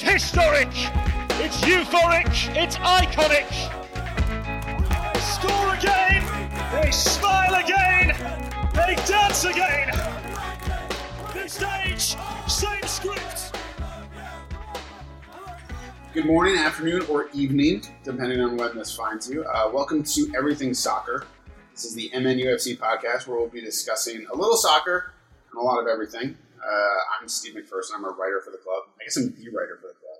It's historic. It's euphoric. It's iconic. They score again. They smile again. They dance again. New stage, same script. Good morning, afternoon, or evening, depending on when this finds you. Uh, welcome to Everything Soccer. This is the MNUFC podcast where we'll be discussing a little soccer and a lot of everything. Uh, I'm Steve McPherson. I'm a writer for the club. I guess I'm the writer for the club.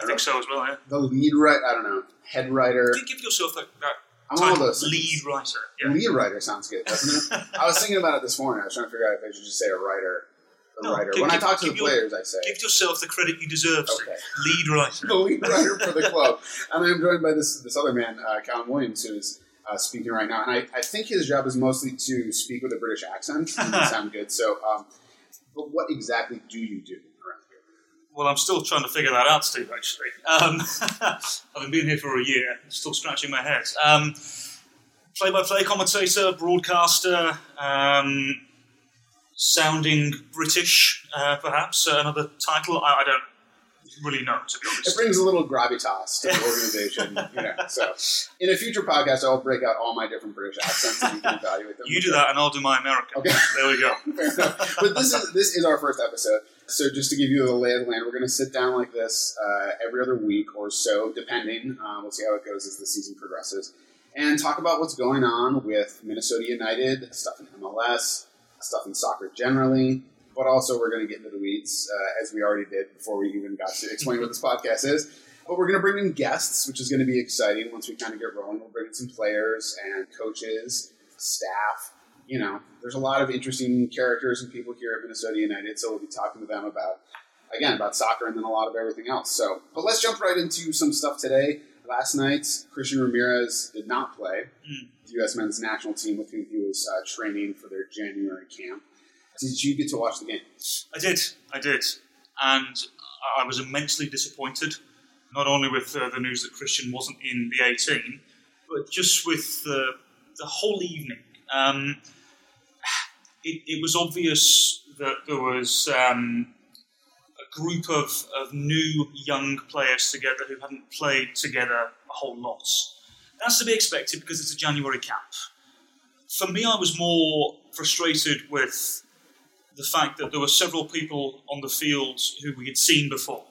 I think so as well, yeah. The lead writer, I don't know, head writer. Give, give yourself that, that I'm one of those. lead writer. Yeah. Lead writer sounds good, doesn't it? I was thinking about it this morning. I was trying to figure out if I should just say a writer. A No, writer. give- when I talk to the give your- players, I say Give yourself the credit you deserve, Okay. Lead writer. the lead writer for the club. And I'm joined by this this other man, uh, Calvin Williams, who is uh, speaking right now. And I, I think his job is mostly to speak with a British accent. and sound good. So, um, but what exactly do you do around here? Well, I'm still trying to figure that out, Steve, actually. Um, I've been here for a year, still scratching my head. Um, play-by-play commentator, broadcaster, um, sounding British, uh, perhaps, uh, another title. I, I don't really know, to be It brings a little gravitas to the organization. you know, so in a future podcast, I'll break out all my different British accents and you can evaluate them. You do that, and I'll do my American. Okay. There we go. But this is this is our first episode. So just to give you the lay of the land, we're going to sit down like this uh, every other week or so, depending. Uh, we'll see how it goes as the season progresses, and talk about what's going on with Minnesota United, stuff in MLS, stuff in soccer generally. But also, we're going to get into the weeds, uh, as we already did before we even got to explain what this podcast is. But we're going to bring in guests, which is going to be exciting once we kind of get rolling. We'll bring in some players and coaches, staff, you know, there's a lot of interesting characters and people here at Minnesota United, so we'll be talking to them about, again, about soccer and then a lot of everything else. So, but let's jump right into some stuff today. Last night, Christian Ramirez did not play. Mm. The U.S. men's national team with whom he was uh, training for their January camp. Did you get to watch the game? I did, I did, and I was immensely disappointed. Not only with uh, the news that Christian wasn't in the 18, but just with the the whole evening. Um, it, it was obvious that there was um, a group of, of new young players together who hadn't played together a whole lot. That's to be expected because it's a January camp. For me, I was more frustrated with the fact that there were several people on the field who we had seen before.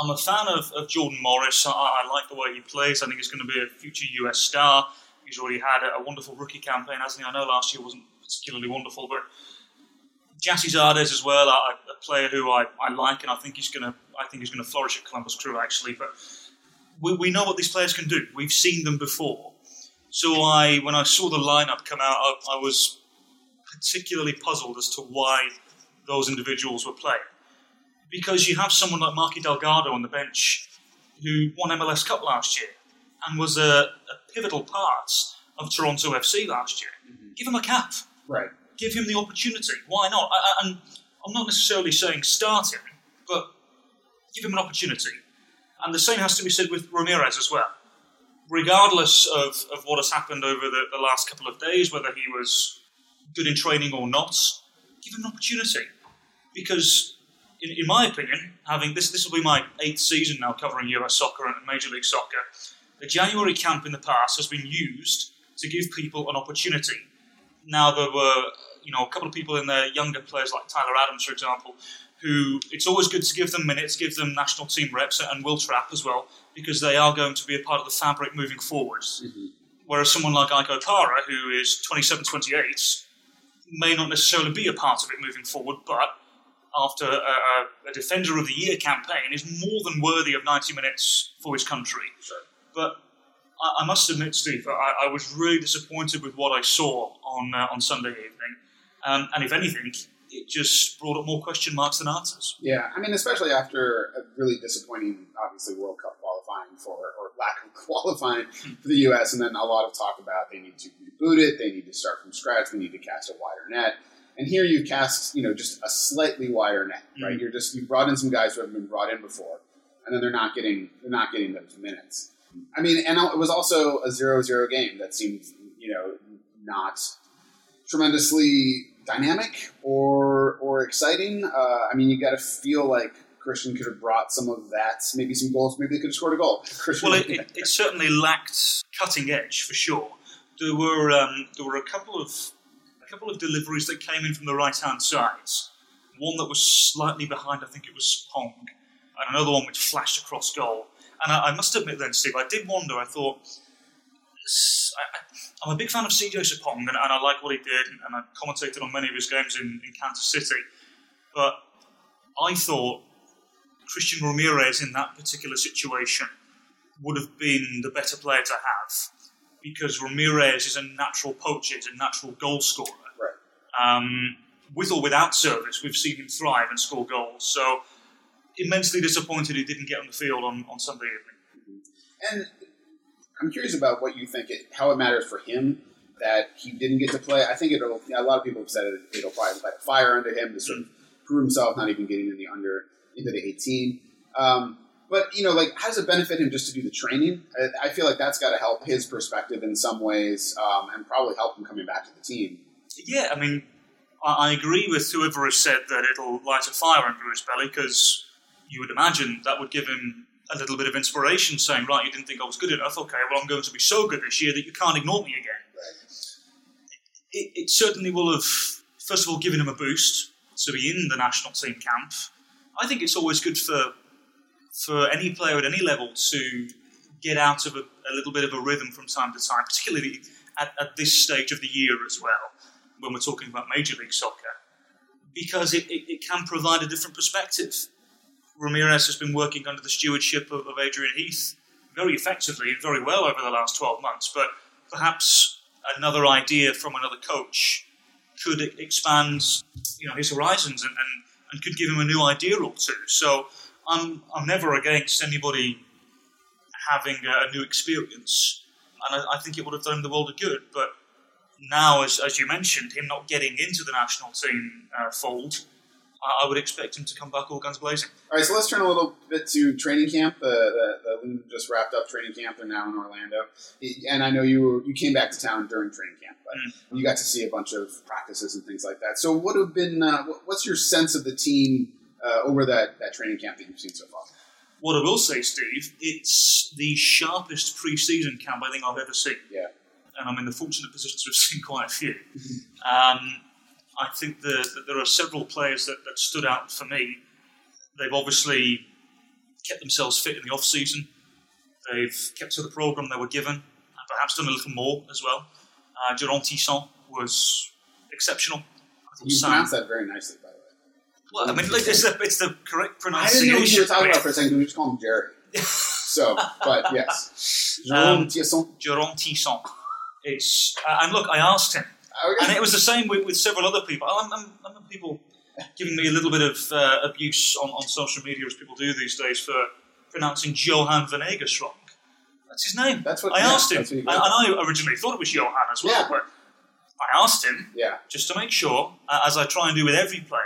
I'm a fan of, of Jordan Morris. I, I like the way he plays. I think he's going to be a future US star. He's already had a, a wonderful rookie campaign, hasn't he? I know last year wasn't particularly wonderful, but Gyasi Zardes as well, a, a player who I, I like, and I think he's going to I think he's going to flourish at Columbus Crew actually. But we, we know what these players can do. We've seen them before. So I, when I saw the lineup come out, I, I was particularly puzzled as to why those individuals were playing. Because you have someone like Marky Delgado on the bench who won MLS Cup last year and was a, a pivotal part of Toronto FC last year. Mm-hmm. Give him a cap. Right. Give him the opportunity. Why not? I, I, and I'm not necessarily saying start him, but give him an opportunity. And the same has to be said with Ramirez as well. Regardless of, of what has happened over the, the last couple of days, whether he was good in training or not, give him an opportunity. Because, in, in my opinion, having this, this will be my eighth season now covering US soccer and Major League Soccer. The January camp in the past has been used to give people an opportunity. Now there were, you know, a couple of people in there, younger players like Tyler Adams, for example, who it's always good to give them minutes, give them national team reps, and Will Trapp as well, because they are going to be a part of the fabric moving forwards. Mm-hmm. Whereas someone like Ike Opara, who is 27, 28, may not necessarily be a part of it moving forward, but after a, a, Defender of the Year campaign, is more than worthy of 90 minutes for his country. Sure. But I, I must admit, Steve, I, I was really disappointed with what I saw on uh, on Sunday evening, um, and if anything, it just brought up more question marks than answers. Yeah, I mean, especially after a really disappointing, obviously, World Cup qualifying for, or lack of qualifying for the U.S., and then a lot of talk about they need to reboot it, they need to start from scratch, they need to cast a wider net. And here you cast, you know, just a slightly wider net, right? Mhm. You're just you brought in some guys who haven't been brought in before, and then they're not getting they're not getting those minutes. I mean, and it was also a 0-0 game that seemed, you know, not tremendously dynamic or or exciting. Uh, I mean, you got to feel like Christian could have brought some of that, maybe some goals, maybe they could have scored a goal. Christian Well, it, it, it certainly lacked cutting edge for sure. There were um, there were a couple of a couple of deliveries that came in from the right hand side. One that was slightly behind, I think it was Pong, and another one which flashed across goal. And I, I must admit, then, Steve, I did wonder. I thought I, am a big fan of CJ Sapong, and, and I like what he did, and I commentated on many of his games in, in Kansas City. But I thought Christian Ramirez in that particular situation would have been the better player to have because Ramirez is a natural poacher, he's a natural goal scorer. Right. Um, with or without service, we've seen him thrive and score goals. So immensely disappointed he didn't get on the field on, on Sunday evening. And I'm curious about what you think, it, how it matters for him that he didn't get to play. I think it'll. A lot of people have said it, it'll probably light a fire under him to sort of prove himself, not even getting in the under into the 18. Um, but you know, like, how does it benefit him just to do the training? I, I feel like that's got to help his perspective in some ways, um, and probably help him coming back to the team. Yeah, I mean, I, I agree with whoever has said that it'll light a fire under his belly because you would imagine that would give him a little bit of inspiration, saying, "Right, you didn't think I was good enough. Okay, well, I'm going to be so good this year that you can't ignore me again." It, it certainly will have, first of all, given him a boost to be in the national team camp. I think it's always good for for any player at any level to get out of a, a little bit of a rhythm from time to time, particularly at, at this stage of the year as well, when we're talking about Major League Soccer, because it, it, it can provide a different perspective. Ramirez has been working under the stewardship of, of Adrian Heath very effectively and very well over the last 12 months, but perhaps another idea from another coach could expand you know, his horizons and, and, and could give him a new idea or two. So I'm, I'm never against anybody having a, a new experience, and I, I think it would have done the world of good. But now, as, as you mentioned, him not getting into the national team uh, fold, I, I would expect him to come back all guns blazing. All right, so let's turn a little bit to training camp. The the, the just wrapped up training camp. They're now in Orlando, and I know you were, you came back to town during training camp, but you got to see a bunch of practices and things like that. So, what have been? Uh, what's your sense of the team uh, over that that training camp that you've seen so far? What I will say, Steve, it's the sharpest pre-season camp I think I've ever seen. Yeah. And I'm in the fortunate position to have seen quite a few. Um, I think the, that there are several players that, that stood out for me. They've obviously kept themselves fit in the off-season. They've kept to the programme they were given, and perhaps done a little more as well. Uh, Jerome Thiesson was exceptional. I You Sam- pronounced that very nicely, by the way. well, I mean, look, it's the, it's the correct pronunciation. I didn't know what you were talking about for a second. We just call him Jerry. so, but yes, Jerome Um, Thiesson. Jerome Thiesson. It's uh, and look, I asked him, and it was the same with, with several other people. I'm, I'm, I'm people giving me a little bit of uh, abuse on, on social media, as people do these days, for pronouncing Johan Venegas wrong. That's his name. That's what I yeah, asked him, and. I originally thought it was Johan as well, Yeah. but I asked him Yeah, just to make sure, uh, as I try and do with every player.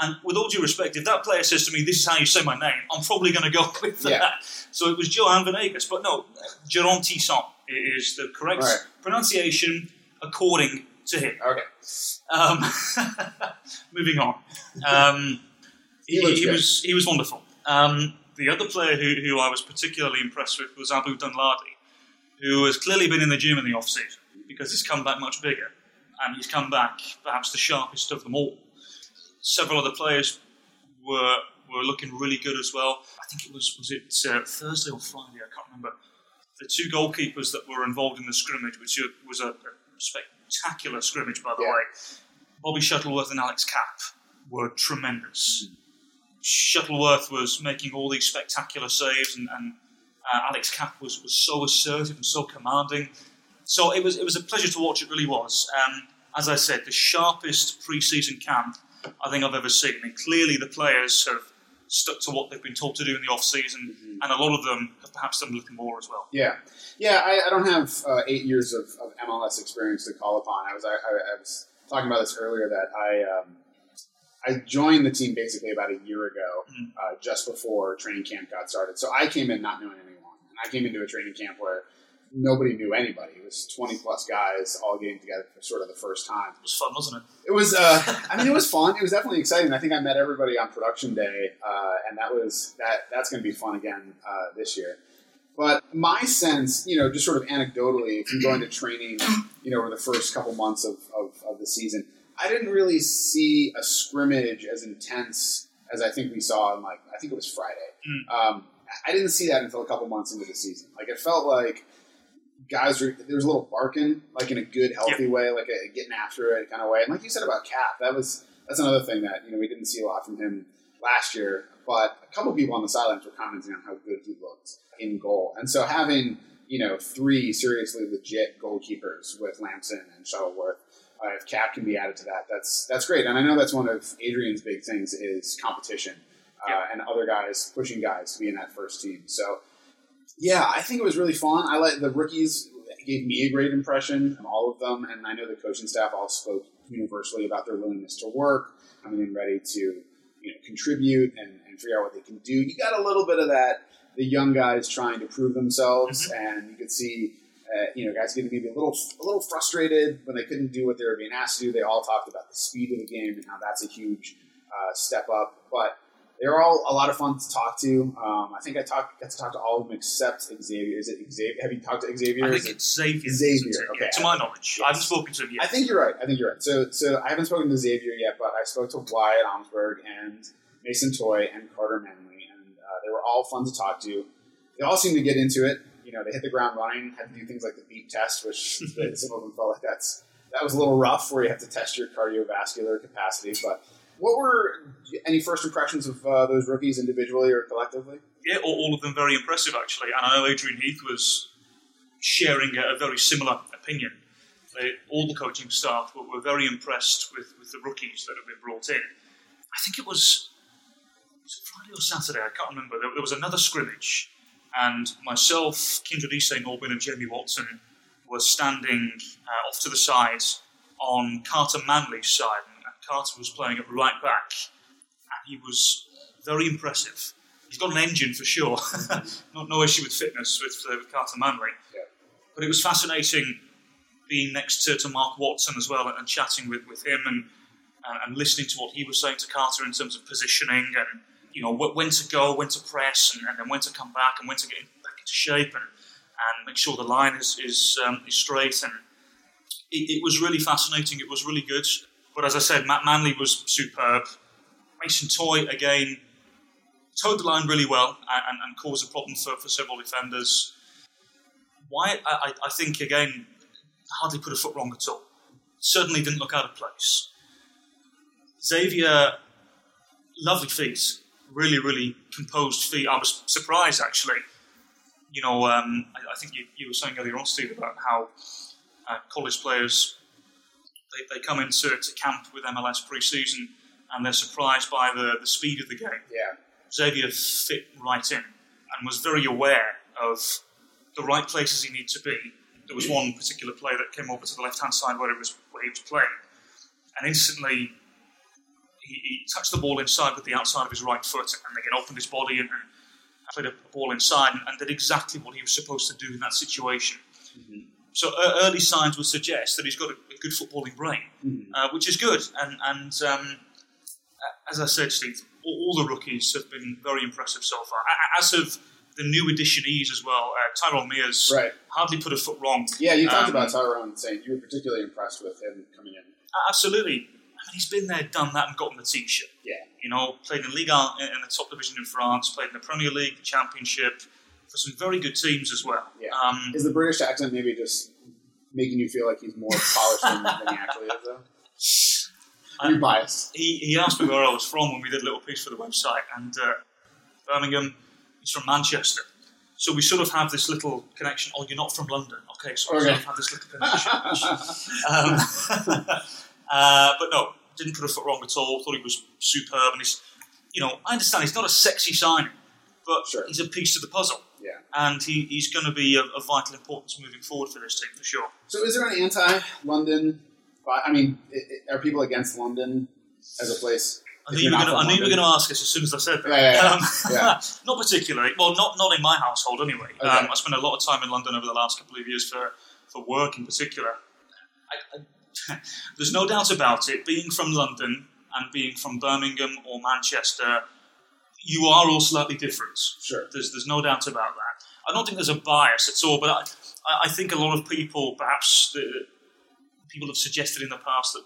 And with all due respect, if that player says to me, "This is how you say my name," I'm probably going to go with that. So it was Johan Venegas, but no, Jerome Thiesson is the correct Right. pronunciation according to him. okay. Um, moving on. Um, He he, he was he was wonderful. Um, the other player who, who I was particularly impressed with was Abu Danladi, who has clearly been in the gym in the off season because he's come back much bigger, and he's come back perhaps the sharpest of them all. Several other players were were looking really good as well. I think it was was it uh, Thursday or Friday? I can't remember. The two goalkeepers that were involved in the scrimmage, which was a, a spectacular scrimmage, by the Yeah. way. Bobby Shuttleworth and Alex Kapp were tremendous. Shuttleworth was making all these spectacular saves, and, and uh, Alex Kapp was, was so assertive and so commanding. So it was it was a pleasure to watch. It really was. Um, as I said, the sharpest pre-season camp I think I've ever seen. And clearly, the players have stuck to what they've been told to do in the off season, and a lot of them have perhaps done a little more as well. Yeah, yeah. I, I don't have uh, eight years of, of MLS experience to call upon. I was I, I, was talking about this earlier that I um, I joined the team basically about a year ago, Mm. uh, just before training camp got started. So I came in not knowing anyone, and I came into a training camp where nobody knew anybody. It was 20 plus guys all getting together for sort of the first time. It was fun, wasn't it? It was, uh, I mean, it was fun. It was definitely exciting. I think I met everybody on production day, uh, and that was that. That's going to be fun again uh, this year. But my sense, you know, just sort of anecdotally, from going to training, you know, over the first couple months of, of, of the season, I didn't really see a scrimmage as intense as I think we saw on like I think it was Friday. Mm. Um, I didn't see that until a couple months into the season. Like it felt like guys were there was a little barking, like in a good, healthy way, like a getting after it kind of way. And like you said about Kapp, that was that's another thing that you know we didn't see a lot from him last year. But a couple people on the sidelines were commenting on how good he looked in goal, and so having you know three seriously legit goalkeepers with Lampson and Shuttleworth. Uh, if Kapp can be added to that, that's that's great. And I know that's one of Adrian's big things is competition uh, Yeah. and other guys pushing guys to be in that first team. So yeah, I think it was really fun. I like the rookies gave me a great impression, and all of them, and I know the coaching staff all spoke universally about their willingness to work, coming in ready to you know contribute and, and figure out what they can do. You got a little bit of that, the young guys trying to prove themselves, and you could see. Uh, you know, guys getting maybe a little, a little frustrated when they couldn't do what they were being asked to do. They all talked about the speed of the game and how that's a huge uh, step up. But they were all a lot of fun to talk to. Um, I think I talked got to talk to all of them except Xavier. Is it Xavier? Have you talked to Xavier? I think it- it's Xavier. Xavier, okay. Yeah, to my knowledge, I haven't spoken to him yet. I think you're right. I think you're right. So, so I haven't spoken to Xavier yet, but I spoke to Wyatt Omsberg and Mason Toye and Carter Manley, and uh, they were all fun to talk to. They all seemed to get into it. You know, they hit the ground running, had to do things like the beep test, which some of them felt like that's that was a little rough, where you have to test your cardiovascular capacity. But what were any first impressions of uh, those rookies individually or collectively? Yeah, all, all of them very impressive actually. And I know Adrian Heath was sharing a, a very similar opinion. They, all the coaching staff were, were very impressed with, with the rookies that have been brought in. I think it was, was it Friday or Saturday, I can't remember. There, there was another scrimmage, and myself, Kindred Ise Norbin, and Jamie Watson were standing uh, off to the side on Carter Manley's side, Carter was playing at right back, and he was very impressive. He's got an engine for sure. no, no issue with fitness with, uh, with Carter Manley. Yeah. But it was fascinating being next to, to Mark Watson as well and, chatting with, with him and, and, and listening to what he was saying to Carter in terms of positioning and you know when to go, when to press, and, and then when to come back and when to get back into shape and, and make sure the line is is, um, is straight. And it, it was really fascinating. It was really good. But as I said, Matt Manley was superb. Mason Toye again towed the line really well and, and, caused a problem for, for several defenders. Wyatt, I, I, I think again hardly put a foot wrong at all. Certainly didn't look out of place. Xavier, lovely feet, really, really composed feet. I was surprised actually. You know, um, I, I think you, you were saying earlier on, Steve, about how uh, college players they, they come into to camp with MLS pre-season and they're surprised by the, the speed of the game. Yeah, Xavier fit right in and was very aware of the right places he needed to be. There was one particular play that came over to the left hand side where it was where he was playing, and instantly he, he touched the ball inside with the outside of his right foot, and then opened his body and, and played a ball inside and, and did exactly what he was supposed to do in that situation. Mm-hmm. So uh, early signs would suggest that he's got a, a good footballing brain, uh, which is good. And, and um, as I said, Steve, all, all the rookies have been very impressive so far. As have the new additionees as well. Uh, Tyrone Mears right. hardly put a foot wrong. Yeah, you talked Um, about Tyrone saying you were particularly impressed with him coming in. Absolutely. I mean, he's been there, done that, and gotten the t-shirt. Yeah. You know, played in Ligue 1 in in the top division in France, played in the Premier League, the Championship, for some very good teams as well. Yeah. Um, Is the British accent maybe just making you feel like he's more polished than, than he actually is, though? You're biased. he, he asked me where I was from when we did a little piece for the website, and uh, Birmingham, he's from Manchester. So we sort of have this little connection. Oh, you're not from London. Okay, so we Okay. sort of have this little connection. um, uh, but no, didn't put a foot wrong at all. Thought he was superb, and he's, you know, I understand he's not a sexy signing, but Sure. he's a piece of the puzzle, yeah. and he, he's going to be of, of vital importance moving forward for this team for sure. So is there an anti-London? I mean, i- i- are people against London as a place? I knew you were going to. I knew you were going to ask us as soon as I said that. Yeah, yeah, yeah. Um, Yeah. not particularly. Well, not not in my household anyway. Okay. Um, I spent a lot of time in London over the last couple of years for for work in particular. I, I, there's no doubt about it. Being from London and being from Birmingham or Manchester, you are all slightly different. Sure. There's there's no doubt about that. I don't think there's a bias at all, but I, I- think a lot of people, perhaps the, people have suggested in the past that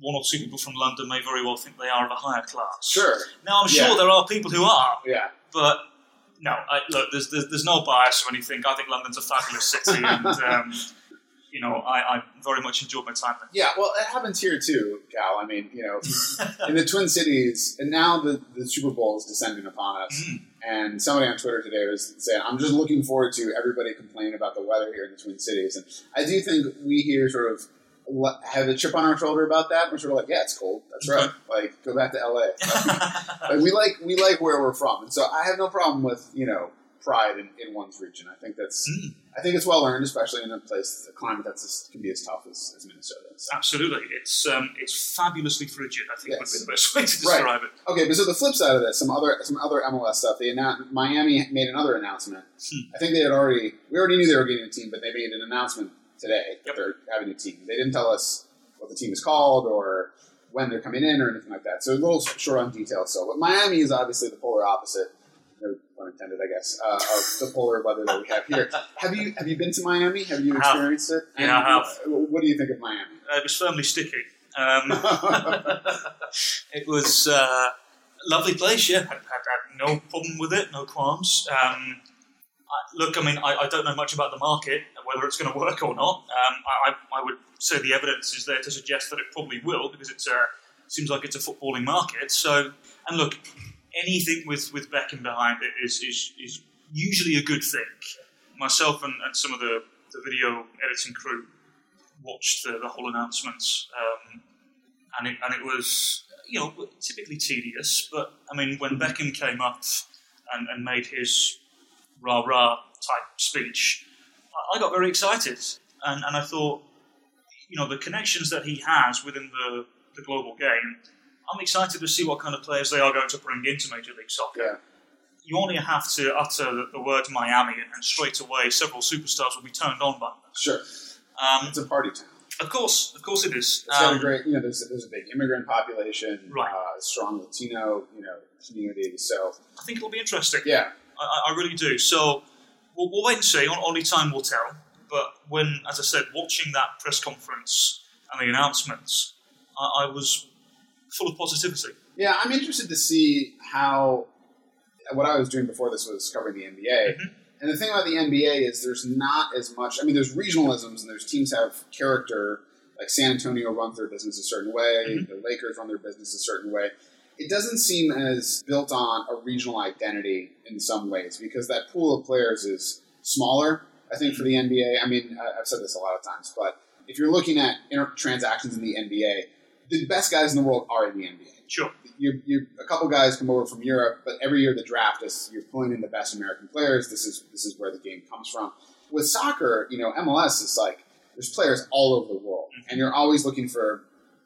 one or two people from London may very well think they are of a higher class. Sure. Now I'm sure Yeah. there are people who are, Yeah. but no, I, look, there's, there's there's no bias or anything. I think London's a fabulous city, and um, you know, I, I very much enjoyed my time there. Yeah, well, it happens here too, Cal. I mean, you know, in the Twin Cities, and now the, the Super Bowl is descending upon us. Mm. And somebody on Twitter today was saying, I'm just looking forward to everybody complaining about the weather here in the Twin Cities. And I do think we here sort of have a chip on our shoulder about that. We're sort of like, yeah, it's cold. That's right. Like, go back to LA. like, we like we like where we're from, and so I have no problem with you know pride in, in one's region. I think that's Mm. I think it's well earned, especially in a place, a climate that's as, can be as tough as, as Minnesota. So. Absolutely, it's um, it's fabulously frigid. I think Yes. would be the best way to Right. describe it. Okay, but so the flip side of this, some other some other MLS stuff. They announced Miami made another announcement. Hmm. I think they had already we already knew they were getting a team, but they made an announcement today that Yep. they're having a team. They didn't tell us what the team is called or when they're coming in or anything like that. So a little short on details. So, but Miami is obviously the polar opposite. Pun intended, I guess, uh, of the polar weather that we have here. Have you have you been to Miami? Have you I experienced it? Yeah, I have. What, do you think of Miami? Uh, it was firmly sticky. Um, it was uh, a lovely place. Yeah, had, had, no problem with it, no qualms. Um, I, look, I mean, I, I don't know much about the market, whether it's going to work or not. Um, I, I- I would say the evidence is there to suggest that it probably will, because it uh, seems like it's a footballing market. So, and look, anything with, with Beckham behind it is, is, is usually a good thing. Myself and, and some of the, the video editing crew watched the, the whole announcements, um, and it and it was you know typically tedious. But I mean, when Beckham came up and, and made his rah rah type speech, I, I got very excited, and, and I thought, you know, the connections that he has within the the global game. I'm excited to see what kind of players they are going to bring into Major League Soccer yeah. you only have to utter the, the word Miami, and straight away several superstars will be turned on by that. Sure. Um, It's a party town. of course, of course it is. It's got a Um, great, you know, there's, there's a big immigrant population, Right. uh, strong Latino, you know, community. So, I think it'll be interesting. yeah, I, I- I really do. So we'll, we'll wait and see. Only time will tell. But when, as I said, watching that press conference and the announcements, I, I was full of positivity. yeah, I'm interested to see how. What I was doing before this was covering the NBA, Mhm. and the thing about the NBA is there's not as much. I mean, there's regionalisms and there's teams have character. Like San Antonio runs their business a certain way, Mhm. the Lakers run their business a certain way. It doesn't seem as built on a regional identity in some ways because that pool of players is smaller. I think for the NBA, I mean, I've said this a lot of times, but if you're looking at inter- transactions in the NBA, the best guys in the world are in the NBA. Sure. You, you, a couple guys come over from Europe, but every year the draft is you're pulling in the best American players. This is this is where the game comes from. With soccer, you know, MLS is like there's players all over the world, and you're always looking for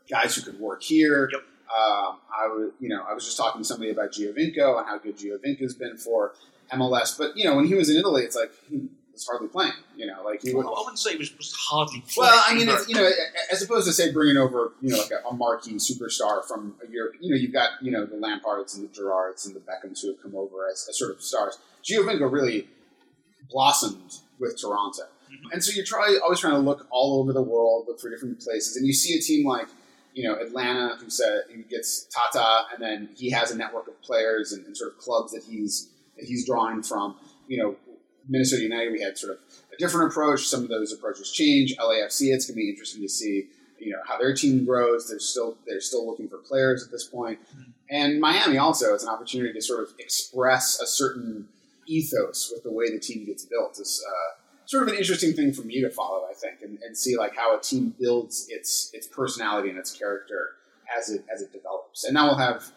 guys who could work here. Yep. Um, I was, you know, I was just talking to somebody about Giovinco and how good Giovinco's been for MLS. But you know, when he was in Italy, it's like he was hardly playing. You know, like he would. Well, I wouldn't say it was, was hardly. Playing. Well, I mean, it's, you know, as opposed to say bringing over, you know, like a, a marquee superstar from a Europe, you know, you've got you know the Lampards and the Gerards and the Beckhams who have come over as, as sort of stars. Giovinco really blossomed with Toronto, Mhm. and so you're try, always trying to look all over the world, look for different places, and you see a team like you know Atlanta who said who gets Tata, and then he has a network of players and, and sort of clubs that he's that he's drawing from. You know, Minnesota United, we had sort of a different approach. Some of those approaches change. LAFC, it's going to be interesting to see, you know, how their team grows. They're still they're still looking for players at this point. And Miami also is an opportunity to sort of express a certain ethos with the way the team gets built. Is uh, sort of an interesting thing for me to follow, I think, and, and see like how a team builds its its personality and its character as it as it develops. And now we'll have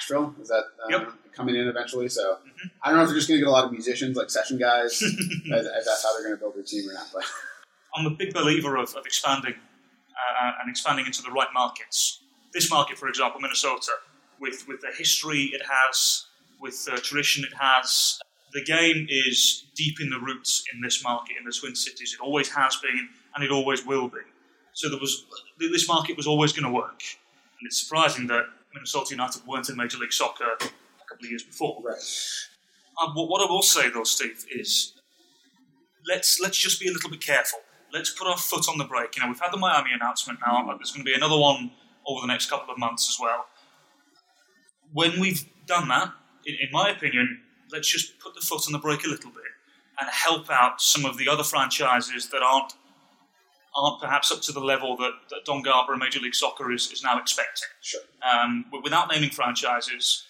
Nashville. Is that uh, Yep. coming in eventually? So Mhm. I don't know if they're just going to get a lot of musicians like session guys. if, if that's how they're going to build their team or not. But I'm a big believer of, of expanding uh, and expanding into the right markets. This market, for example, Minnesota, with with the history it has, with the tradition it has. The game is deep in the roots in this market in the Twin Cities. It always has been, and it always will be. So there was this market was always going to work, and it's surprising that Minnesota United weren't in Major League Soccer a couple of years before. Right. Um, what, what I will say though, Steve, is let's let's just be a little bit careful. Let's put our foot on the brake. You know, we've had the Miami announcement now. but There's going to be another one over the next couple of months as well. When we've done that, in, in my opinion, let's just put the foot on the brake a little bit and help out some of the other franchises that aren't aren't perhaps up to the level that, that Don Garber and Major League Soccer is, is now expecting. Sure. Um, without naming franchises,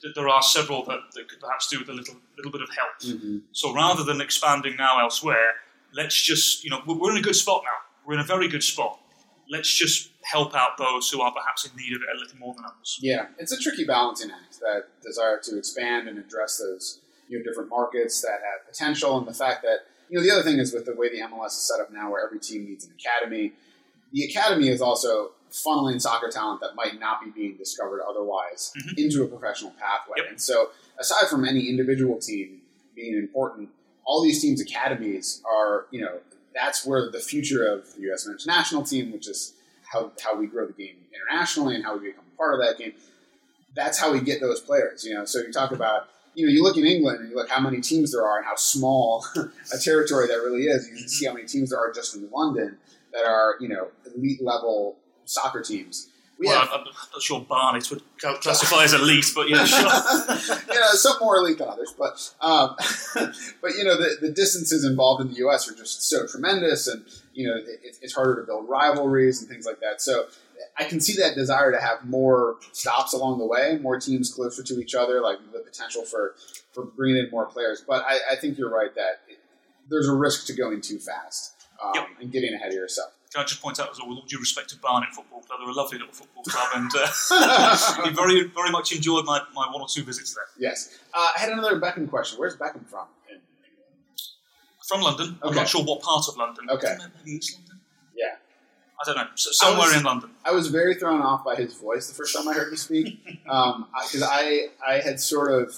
th- there are several that, that could perhaps do with a little little bit of help. Mm-hmm. So rather than expanding now elsewhere, let's just, you know, we're- we're in a good spot now. We're in a very good spot. Let's just help out those who are perhaps in need of it a little more than others. Yeah, it's a tricky balancing act. That desire to expand and address those you know different markets that have potential, and the fact that you know the other thing is with the way the MLS is set up now, where every team needs an academy. The academy is also funneling soccer talent that might not be being discovered otherwise Mhm. into a professional pathway. Yep. And so, aside from any individual team being important, all these teams' academies are you know that's where the future of the U.S. men's national team, which is how, how we grow the game internationally and how we become part of that game. That's how we get those players. You know, so you talk about you know you look in England and you look how many teams there are and how small a territory that really is. You can see how many teams there are just in London that are you know elite level soccer teams. We well, have I'm, not sure Barnet would classify as elite, but yeah, sure. you know, some more elite than others, but um, but you know, the, the distances involved in the U.S. are just so tremendous, and you know, it, it's harder to build rivalries and things like that. So I can see that desire to have more stops along the way, more teams closer to each other, like the potential for for bringing in more players. But I, I think you're right that it, there's a risk to going too fast um, Yep. and getting ahead of yourself. Can I just point out as well, with all due respect to Barnet Football Club, they're a lovely little football club, and uh, very, very much enjoyed my, my one or two visits there. yes, uh, I had another Beckham question. Where's Beckham from? In England? From London, I'm not sure what part of London. Okay. Maybe East London? I don't know, somewhere was- in London. I was very thrown off by his voice the first time I heard him speak, because I I had sort of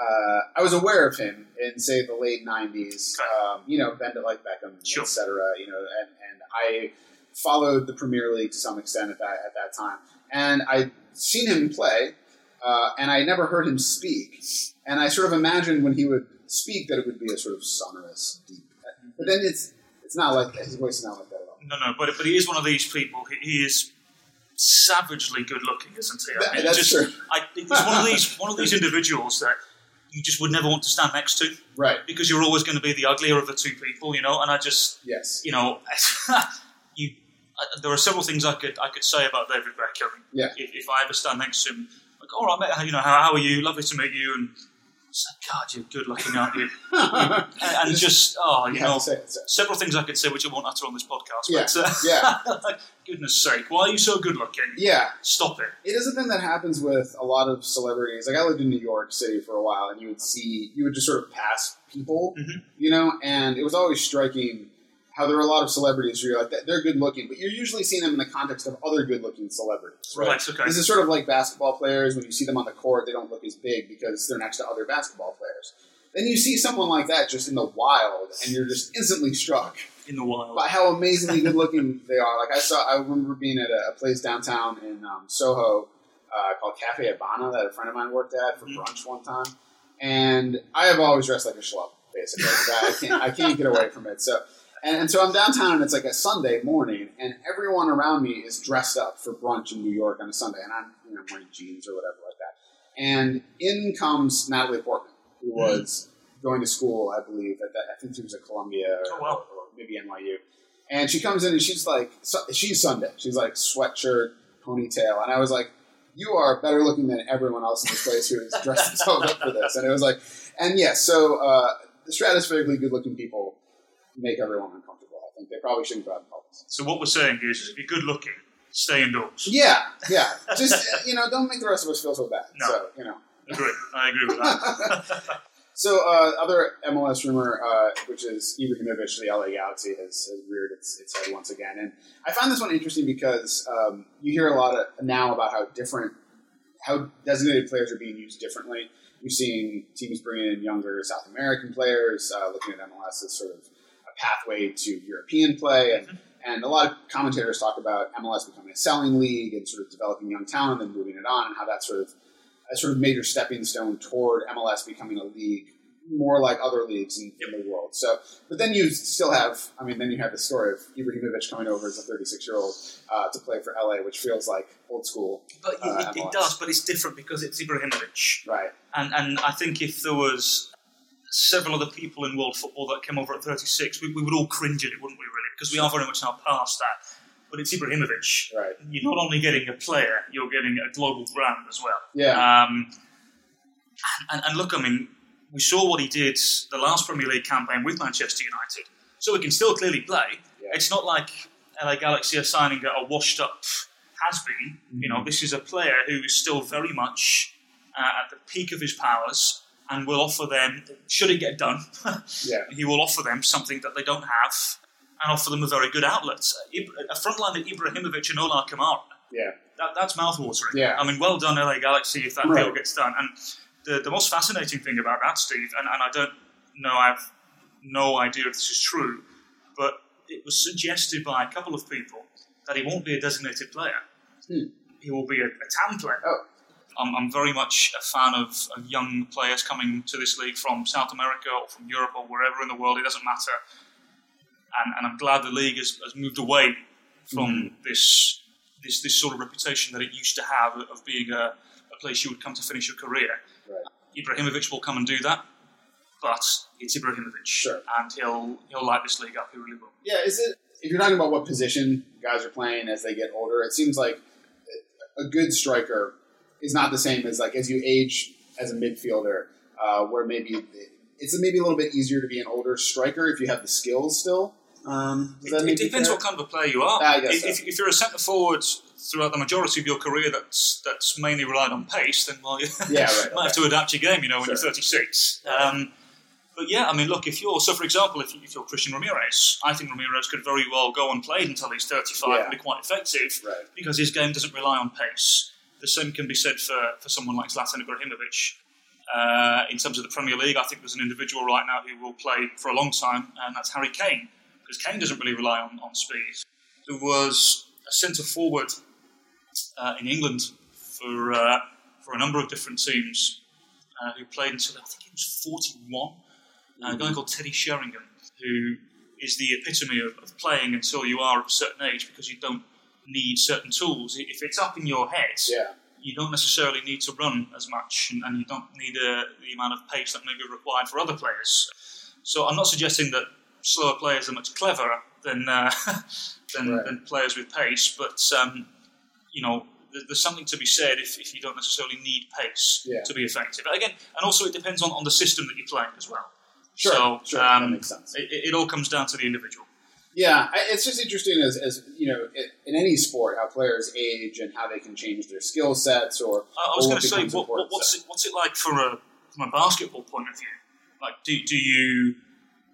uh, I was aware of him in say the late '90s, um, you know, Bend It Like Beckham, Sure. etc. You know, and, and I followed the Premier League to some extent at that at that time, and I'd seen him play, uh, and I never heard him speak, and I sort of imagined when he would speak that it would be a sort of sonorous, deep, but then it's it's not like that. His voice is not like that at all. No, no, but, but he is one of these people. He, he is savagely good looking, isn't he? That- that's just, true. I, he's one of these one of these individuals that you just would never want to stand next to Right. because you're always going to be the uglier of the two people, you know. And I just, Yes. you know, you. I, there are several things I could I could say about David Beckham. Yeah. If, if I ever stand next to him, like, all right, mate, you know, how, how are you? Lovely to meet you. And like, God, you're good looking, aren't you? And, just, oh, you have know, to it. So. several things I could say which I won't utter on this podcast. Yeah, But, uh, yeah. goodness sake, why are you so good looking? Yeah, Stop it. it is a thing that happens with a lot of celebrities. Like I lived in New York City for a while, and you would see, you would just sort of pass people, Mhm. you know, and it was always striking how there are a lot of celebrities where you're like, that, they're good looking, but you're usually seeing them in the context of other good looking celebrities, right? Right, okay. This is sort of like basketball players. When you see them on the court, they don't look as big because they're next to other basketball players. Then you see someone like that just in the wild, and you're just instantly struck In the wild. by how amazingly good looking they are. Like I saw, I remember being at a, a place downtown in um, Soho uh, called Cafe Habana that a friend of mine worked at for Mhm. brunch one time, and I have always dressed like a schlub. Basically, I can't, I can't get away from it. So, and, and so I'm downtown, and it's like a Sunday morning, and everyone around me is dressed up for brunch in New York on a Sunday, and I'm you know wearing jeans or whatever like that. And in comes Natalie Portman, who was going to school, I believe, at that, I think she was at Columbia or, Oh, wow. or maybe NYU. And she comes in and she's like, she's Sunday. She's like sweatshirt, ponytail. And I was like, you are better looking than everyone else in this place who has dressed themselves up for this. And it was like, and yes, so uh, the stratospherically good looking people make everyone uncomfortable. I think they probably shouldn't go out in public. So what we're saying is, is if you're good looking, stay indoors. Yeah, yeah. Just, you know, don't make the rest of us feel so bad. No. So, you know. Agree. I agree with that. So, uh, other MLS rumor, uh, which is Ibrahimovic to the LA Galaxy, has, has reared its, its head once again. And I find this one interesting because um, you hear a lot of, now about how different how designated players are being used differently. You're seeing teams bringing in younger South American players, uh, looking at MLS as sort of pathway to European play, and, and a lot of commentators talk about MLS becoming a selling league and sort of developing young talent and moving it on, and how that sort of a sort of major stepping stone toward MLS becoming a league more like other leagues in, in the world. So, but then you still have, I mean, then you have the story of Ibrahimovic coming over as a 36 year old uh, to play for LA, which feels like old school. But it, uh, it, it does, but it's different because it's Ibrahimovic. Right. And, and I think if there was several other people in world football that came over at 36, we, we would all cringe at it, wouldn't we, really? Because we are very much now past that. But it's Ibrahimovic. Right. You're not only getting a player, you're getting a global brand as well. Yeah. Um, and, and look, I mean, we saw what he did the last Premier League campaign with Manchester United, so he can still clearly play. Yeah. It's not like LA Galaxy are signing a washed up has been. You know, this is a player who is still very much uh, at the peak of his powers and will offer them, should it get done, yeah. he will offer them something that they don't have and offer them a very good outlet. A frontline that Ibrahimovic and Ola Kamara Yeah. that, that's mouthwatering. Yeah. I mean, well done, LA Galaxy, if that Right. deal gets done. And the, the most fascinating thing about that, Steve, and, and I don't know, I have no idea if this is true, but it was suggested by a couple of people that he won't be a designated player. Hmm. He will be a, a TAM player. Oh. I'm, I'm very much a fan of, of young players coming to this league from South America or from Europe or wherever in the world, it doesn't matter. And, and I'm glad the league has, has moved away from Mm-hmm. this, this this sort of reputation that it used to have of being a, a place you would come to finish your career. Right. Ibrahimovic will come and do that, but it's Ibrahimovic, Sure. and he'll he'll light this league up. He really will. Yeah, is it if you're talking about what position guys are playing as they get older, it seems like a good striker is not the same as like as you age as a midfielder, uh, where maybe it's maybe a little bit easier to be an older striker if you have the skills still. Um, It, it depends fair? what kind of a player you are. Guess if, so. if, if you're a centre forward throughout the majority of your career that's that's mainly relied on pace, then well, you Yeah, right, might have to adapt your game. You know, when Sure. you're 36. Um, but yeah, I mean, look, if you're so, for example, if, you, if you're Christian Ramirez, I think Ramirez could very well go and play until he's 35 Yeah. and be quite effective Right. because his game doesn't rely on pace. The same can be said for, for someone like Zlatan Ibrahimovic. Uh, in terms of the Premier League, I think there's an individual right now who will play for a long time, and that's Harry Kane, because Kane doesn't really rely on, on speed. There was a centre forward uh, in England for uh, for a number of different teams uh, who played until I think he was 41. Uh, a guy called Teddy Sheringham, who is the epitome of, of playing until you are of a certain age because you don't need certain tools. If it's up in your head, Yeah. you don't necessarily need to run as much, and, and you don't need uh, the amount of pace that may be required for other players. So I'm not suggesting that slower players are much cleverer than uh, than, Right. than players with pace, but um, you know. there- There's something to be said if, if you don't necessarily need pace Yeah. to be effective. But again, and also it depends on, on the system that you're playing as well. Sure. So, sure. that um, makes sense. It, it all comes down to the individual. Yeah, it's just interesting as, as you know, in any sport, how players age and how they can change their skill sets or. I, was going to say, what, what, what's it, what's it like for a from a basketball point of view? Like, do, do you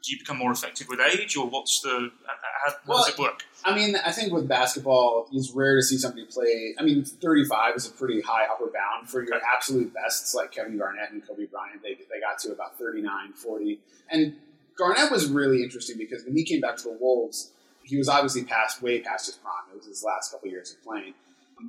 do you become more effective with age, or what's the how, how Well, does it work? I mean, I think with basketball, it's rare to see somebody play. I mean, 35 is a pretty high upper bound for your absolute bests, like Kevin Garnett and Kobe Bryant. They, they got to about 39, 40. And Garnett was really interesting because when he came back to the Wolves, he was obviously past, way past his prime. It was his last couple years of playing.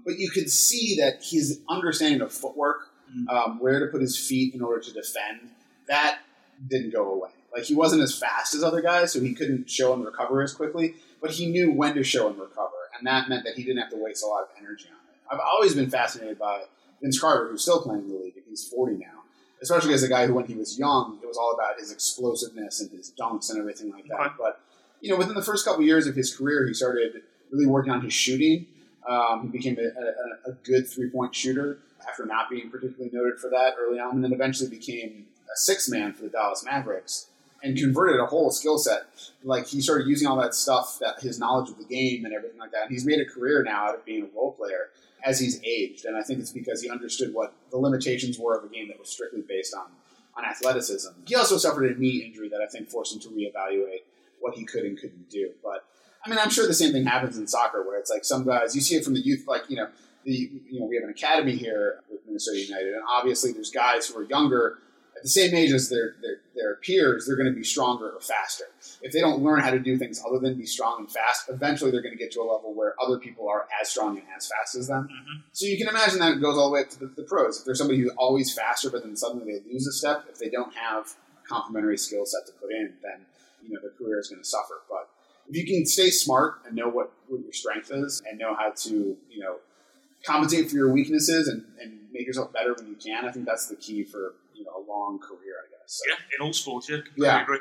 But you could see that his understanding of footwork, Mm. um, where to put his feet in order to defend, that didn't go away. Like he wasn't as fast as other guys, so he couldn't show and recover as quickly. But he knew when to show and recover, and that meant that he didn't have to waste a lot of energy on it. I've always been fascinated by Vince Carter, who's still playing in the league, he's 40 now. Especially as a guy who, when he was young, it was all about his explosiveness and his dunks and everything like that. Okay. But you know, within the first couple years of his career, he started really working on his shooting. Um, he became a, a, a good three point shooter after not being particularly noted for that early on, and then eventually became a six man for the Dallas Mavericks and converted a whole skill set. Like he started using all that stuff, that his knowledge of the game and everything like that. And he's made a career now out of being a role player as he's aged, and I think it's because he understood what the limitations were of a game that was strictly based on on athleticism. He also suffered a knee injury that I think forced him to reevaluate what he could and couldn't do. But I mean, I'm sure the same thing happens in soccer, where it's like some guys you see it from the youth, like you know, the you know we have an academy here with Minnesota United, and obviously there's guys who are younger at the same age as their their, their peers. They're going to be stronger or faster. If they don't learn how to do things other than be strong and fast, eventually they're going to get to a level where other people are as strong and as fast as them. Mhm. So you can imagine that it goes all the way up to the, the pros. If there's somebody who's always faster, but then suddenly they lose a step, if they don't have a complementary skill set to put in, then you know their career is going to suffer. But if you can stay smart and know what, what your strength is and know how to you know compensate for your weaknesses and, and make yourself better when you can, I think that's the key for you know a long career. So, Yeah, in all sports, yeah. Yeah. agree.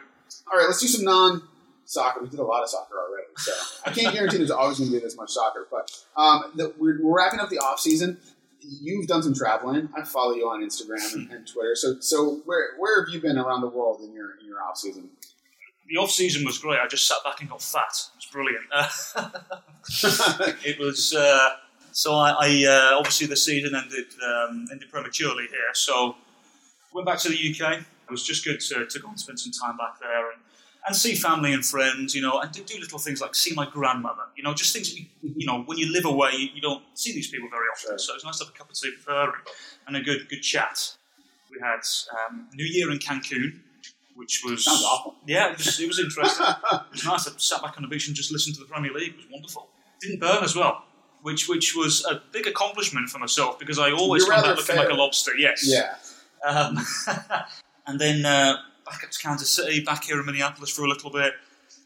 All right, let's do some non soccer. We did a lot of soccer already, so I can't guarantee there's always going to be this much soccer. But um, the, we're, we're wrapping up the off season. You've done some traveling. I follow you on Instagram and, and Twitter. So, so where where have you been around the world in your in your off season? The off season was great. I just sat back and got fat. It was brilliant. it was uh, so I, I uh, obviously the season ended um, ended prematurely here. So went back to the UK. It was just good to, to go and spend some time back there and, and see family and friends, you know, and do, do little things like see my grandmother. You know, just things that you, you know when you live away, you, you don't see these people very often. Sure. So it was nice to have a cup of tea with her and, and a good good chat. We had um, New Year in Cancun, which was Sounds awful. yeah, it was, it was interesting. it was nice. I sat back on the beach and just listened to the Premier League. It was wonderful. Didn't burn as well, which which was a big accomplishment for myself because I always You're come back looking fair. like a lobster. Yes. yeah, Um, and then uh, back up to Kansas City, back here in Minneapolis for a little bit.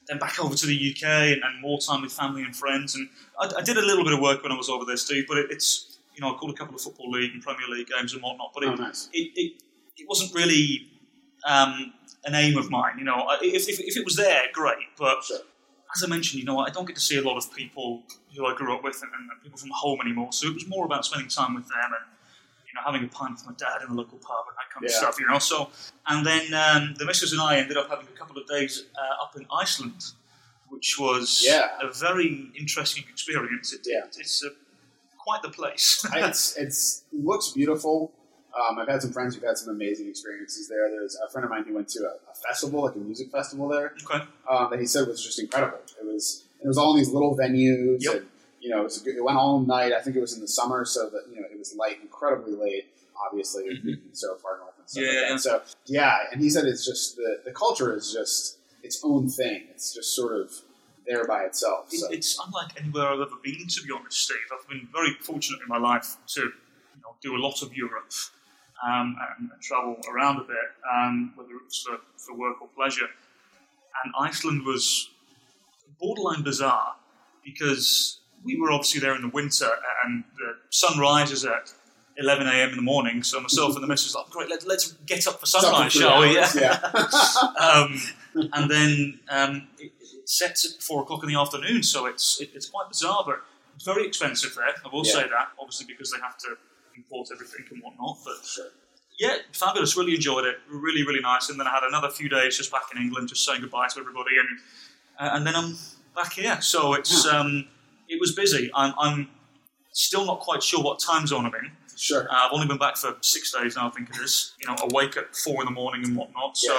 Then back over to the UK and, and more time with family and friends. And I, I did a little bit of work when I was over there, Steve. But it, it's you know I called a couple of football league and Premier League games and whatnot. But it, oh nice. it, it, it wasn't really um, an aim of mine. You know, if, if, if it was there, great. But Sure. as I mentioned, you know, I don't get to see a lot of people who I grew up with and, and people from home anymore. So it was more about spending time with them and know having a pint with my dad in the local pub and that kind of Yeah. stuff. You know, so and then um, the missus and I ended up having a couple of days uh, up in Iceland. Which was Yeah. a very interesting experience. It, Yeah. it's uh, quite the place. It's it's looks beautiful. Um, I've had some friends who've had some amazing experiences there. There's a friend of mine who went to a, a festival, like a music festival there, okay. um, that he said was just incredible. It was it was all in these little venues, Yep. and you know it, was a good, it went all night. I think it was in the summer, so that you know it was light, incredibly late. Obviously, Mhm. so far north and stuff Yeah, like yeah. that. So yeah, and he said it's just the the culture is just its own thing. It's just sort of there by itself. It, So. it's unlike anywhere I've ever been, to be honest, Steve. I've been very fortunate in my life to you know, do a lot of Europe um, and, and travel around a bit, um, whether it was for, for work or pleasure. And Iceland was borderline bizarre because we were obviously there in the winter and the sun rises at 11 a.m. in the morning. So myself and the missus were like, great, let, let's get up for sunrise, shall we? hours, yeah. um, and then um, it, it sets at four o'clock in the afternoon, so it's it, it's quite bizarre, but it's very expensive there. I will Yeah. say that, obviously, because they have to import everything and whatnot. But sure. yeah, fabulous. Really enjoyed it. Really, really nice. And then I had another few days just back in England, just saying goodbye to everybody, and uh, and then I'm back here. So it's um, it was busy. I'm, I'm still not quite sure what time zone I'm in. Sure. Uh, I've only been back for six days now, I think it is. You know, awake at four in the morning and whatnot. So.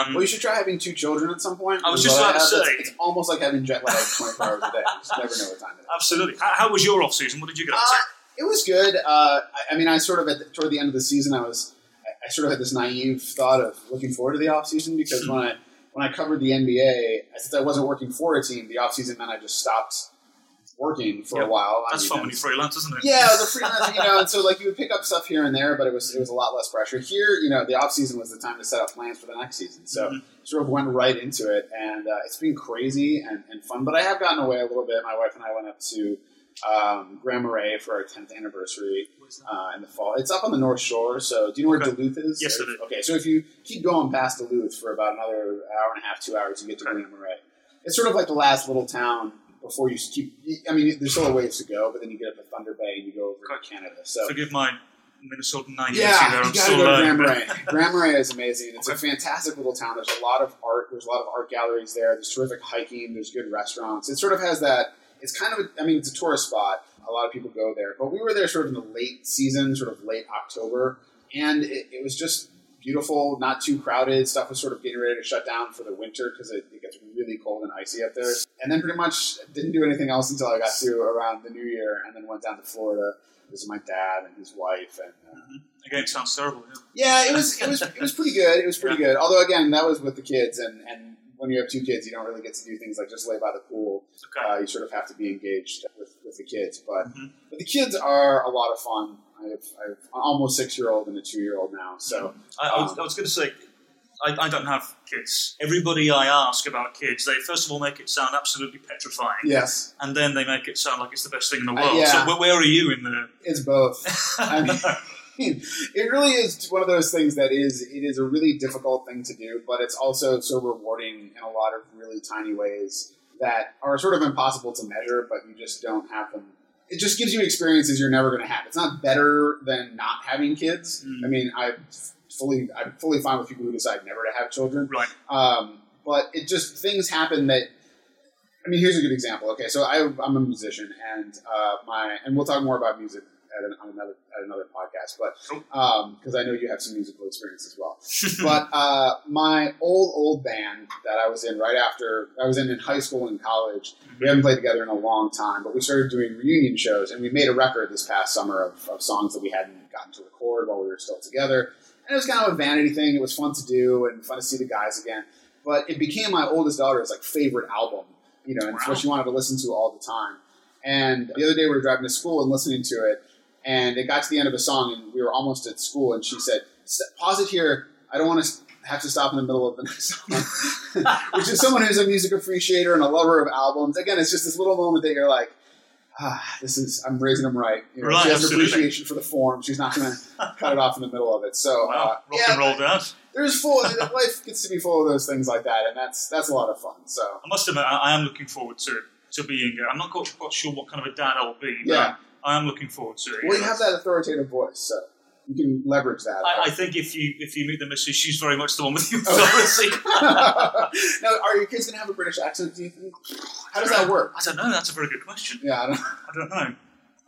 Um, Well, you should try having two children at some point. I was just about to say. It's, it's almost like having jet lag 24 hours a day. You just never know what time it is. Absolutely. How, how was your off season? What did you get up Uh, to? it was good. Uh, I, I mean, I sort of at the, toward the end of the season, I was I, I sort of had this naive thought of looking forward to the off season because when I when I covered the NBA, since I wasn't working for a team, the off season meant I just stopped working for Yeah. a while. I That's mean, fun it when you freelance, isn't it? yeah, it was a freelance, you know, and so like you would pick up stuff here and there, but it was it was a lot less pressure. Here, you know, the off season was the time to set up plans for the next season. So Mhm. sort of went right into it, and uh, it's been crazy and, and fun. But I have gotten away a little bit. My wife and I went up to um, Grand Marais for our 10th anniversary uh, in the fall. It's up on the North Shore. So do you know where Okay. Duluth is? Yes, Or- I. Okay, so if you keep going past Duluth for about another hour and a half, two hours, you get to Okay. Grand Marais. It's sort of like the last little town before you keep. I mean, there's still a ways to go, but then you get up to Thunder Bay and you go over to Canada. So Forgive my Minnesota naivety yeah, there. you I'm gotta still go to. Grand Marais. Grand Marais is amazing. It's a fantastic little town. There's a lot of art. There's a lot of art galleries there. There's terrific hiking. There's good restaurants. It sort of has that. It's kind of. A, I mean, it's a tourist spot. A lot of people go there, but we were there sort of in the late season, sort of late October, and it, it was just beautiful, not too crowded. Stuff was sort of getting ready to shut down for the winter because it, it gets really cold and icy up there. And then pretty much didn't do anything else until I got to around the new year, and then went down to Florida. Visit my dad and his wife, and uh, Again, sounds terrible. Yeah. yeah, it was it was it was pretty good. It was pretty good. Although again, that was with the kids, and and when you have two kids, you don't really get to do things like just lay by the pool. Okay. Uh, you sort of have to be engaged with, with the kids. But Mhm. but the kids are a lot of fun. I have, I have almost six year old and a two year old now. So I, I was, I was going to say, I, I don't have kids. Everybody I ask about kids, they first of all make it sound absolutely petrifying, yes, and then they make it sound like it's the best thing in the Uh, world. yeah. So where, where are you in the? it's both. I mean, it really is one of those things that is it is a really difficult thing to do, but it's also so rewarding in a lot of really tiny ways that are sort of impossible to measure, but you just don't have them. It just gives you experiences you're never going to have. It's not better than not having kids. Mm. I mean, I fully I'm fully fine with people who decide never to have children. right. Um, but it just things happen that. I mean, here's a good example. Okay, so I, I'm a musician, and uh, my and we'll talk more about music at, an, on another at another podcast, but because I know you have some musical experience as well. but uh, my old old band that I was in right after I was in in high school and college, we haven't played together in a long time, but we started doing reunion shows, and we made a record this past summer of, of songs that we hadn't gotten to record while we were still together. And it was kind of a vanity thing. It was fun to do and fun to see the guys again. But it became my oldest daughter's like favorite album, you know, and it's what she wanted to listen to all the time. And the other day we were driving to school and listening to it, and it got to the end of a song, and we were almost at school, and she said, "Pause it here. I don't want to have to stop in the middle of the next song." Which is someone who's a music appreciator and a lover of albums. Again, it's just this little moment that you're like, "Ah, this is I'm raising them right." You know, Right, she has an absolutely. appreciation for the form. She's not going to cut it off in the middle of it. So, Wow, uh, rock yeah, and roll there's full life gets to be full of those things like that, and that's that's a lot of fun. So I must admit, I, I am looking forward to to being. I'm not quite, quite sure what kind of a dad I'll be. But Yeah. I am looking forward to it. well, you have that authoritative voice, so you can leverage that. I, I think if you if you meet the missus, she's very much the one with the authority. now, are your kids going to have a British accent? Do you think? How does that work? I don't know. That's a very good question. Yeah, I don't, I don't know.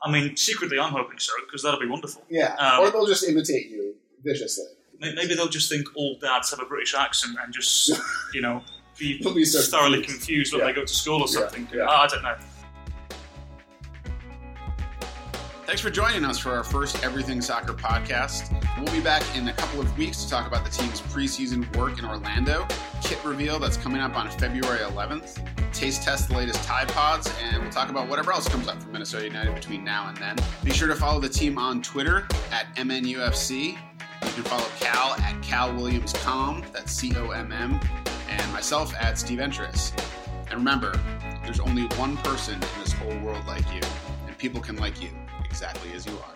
I mean, secretly, I'm hoping so because that'll be wonderful. yeah. Um, or they'll just imitate you viciously. Maybe they'll just think all dads have a British accent and just you know be, be so thoroughly confused. confused when Yeah. they go to school or Yeah, something. yeah. I, I don't know. Thanks for joining us for our first Everything Soccer podcast. We'll be back in a couple of weeks to talk about the team's preseason work in Orlando, kit reveal that's coming up on February 11th, taste test the latest Tide Pods, and we'll talk about whatever else comes up from Minnesota United between now and then. Be sure to follow the team on Twitter at MNUFC. You can follow Cal at Cal Williams Com, that's C O M M, and myself at Steve Entris. And remember, there's only one person in this whole world like you, and people can like you exactly as you are.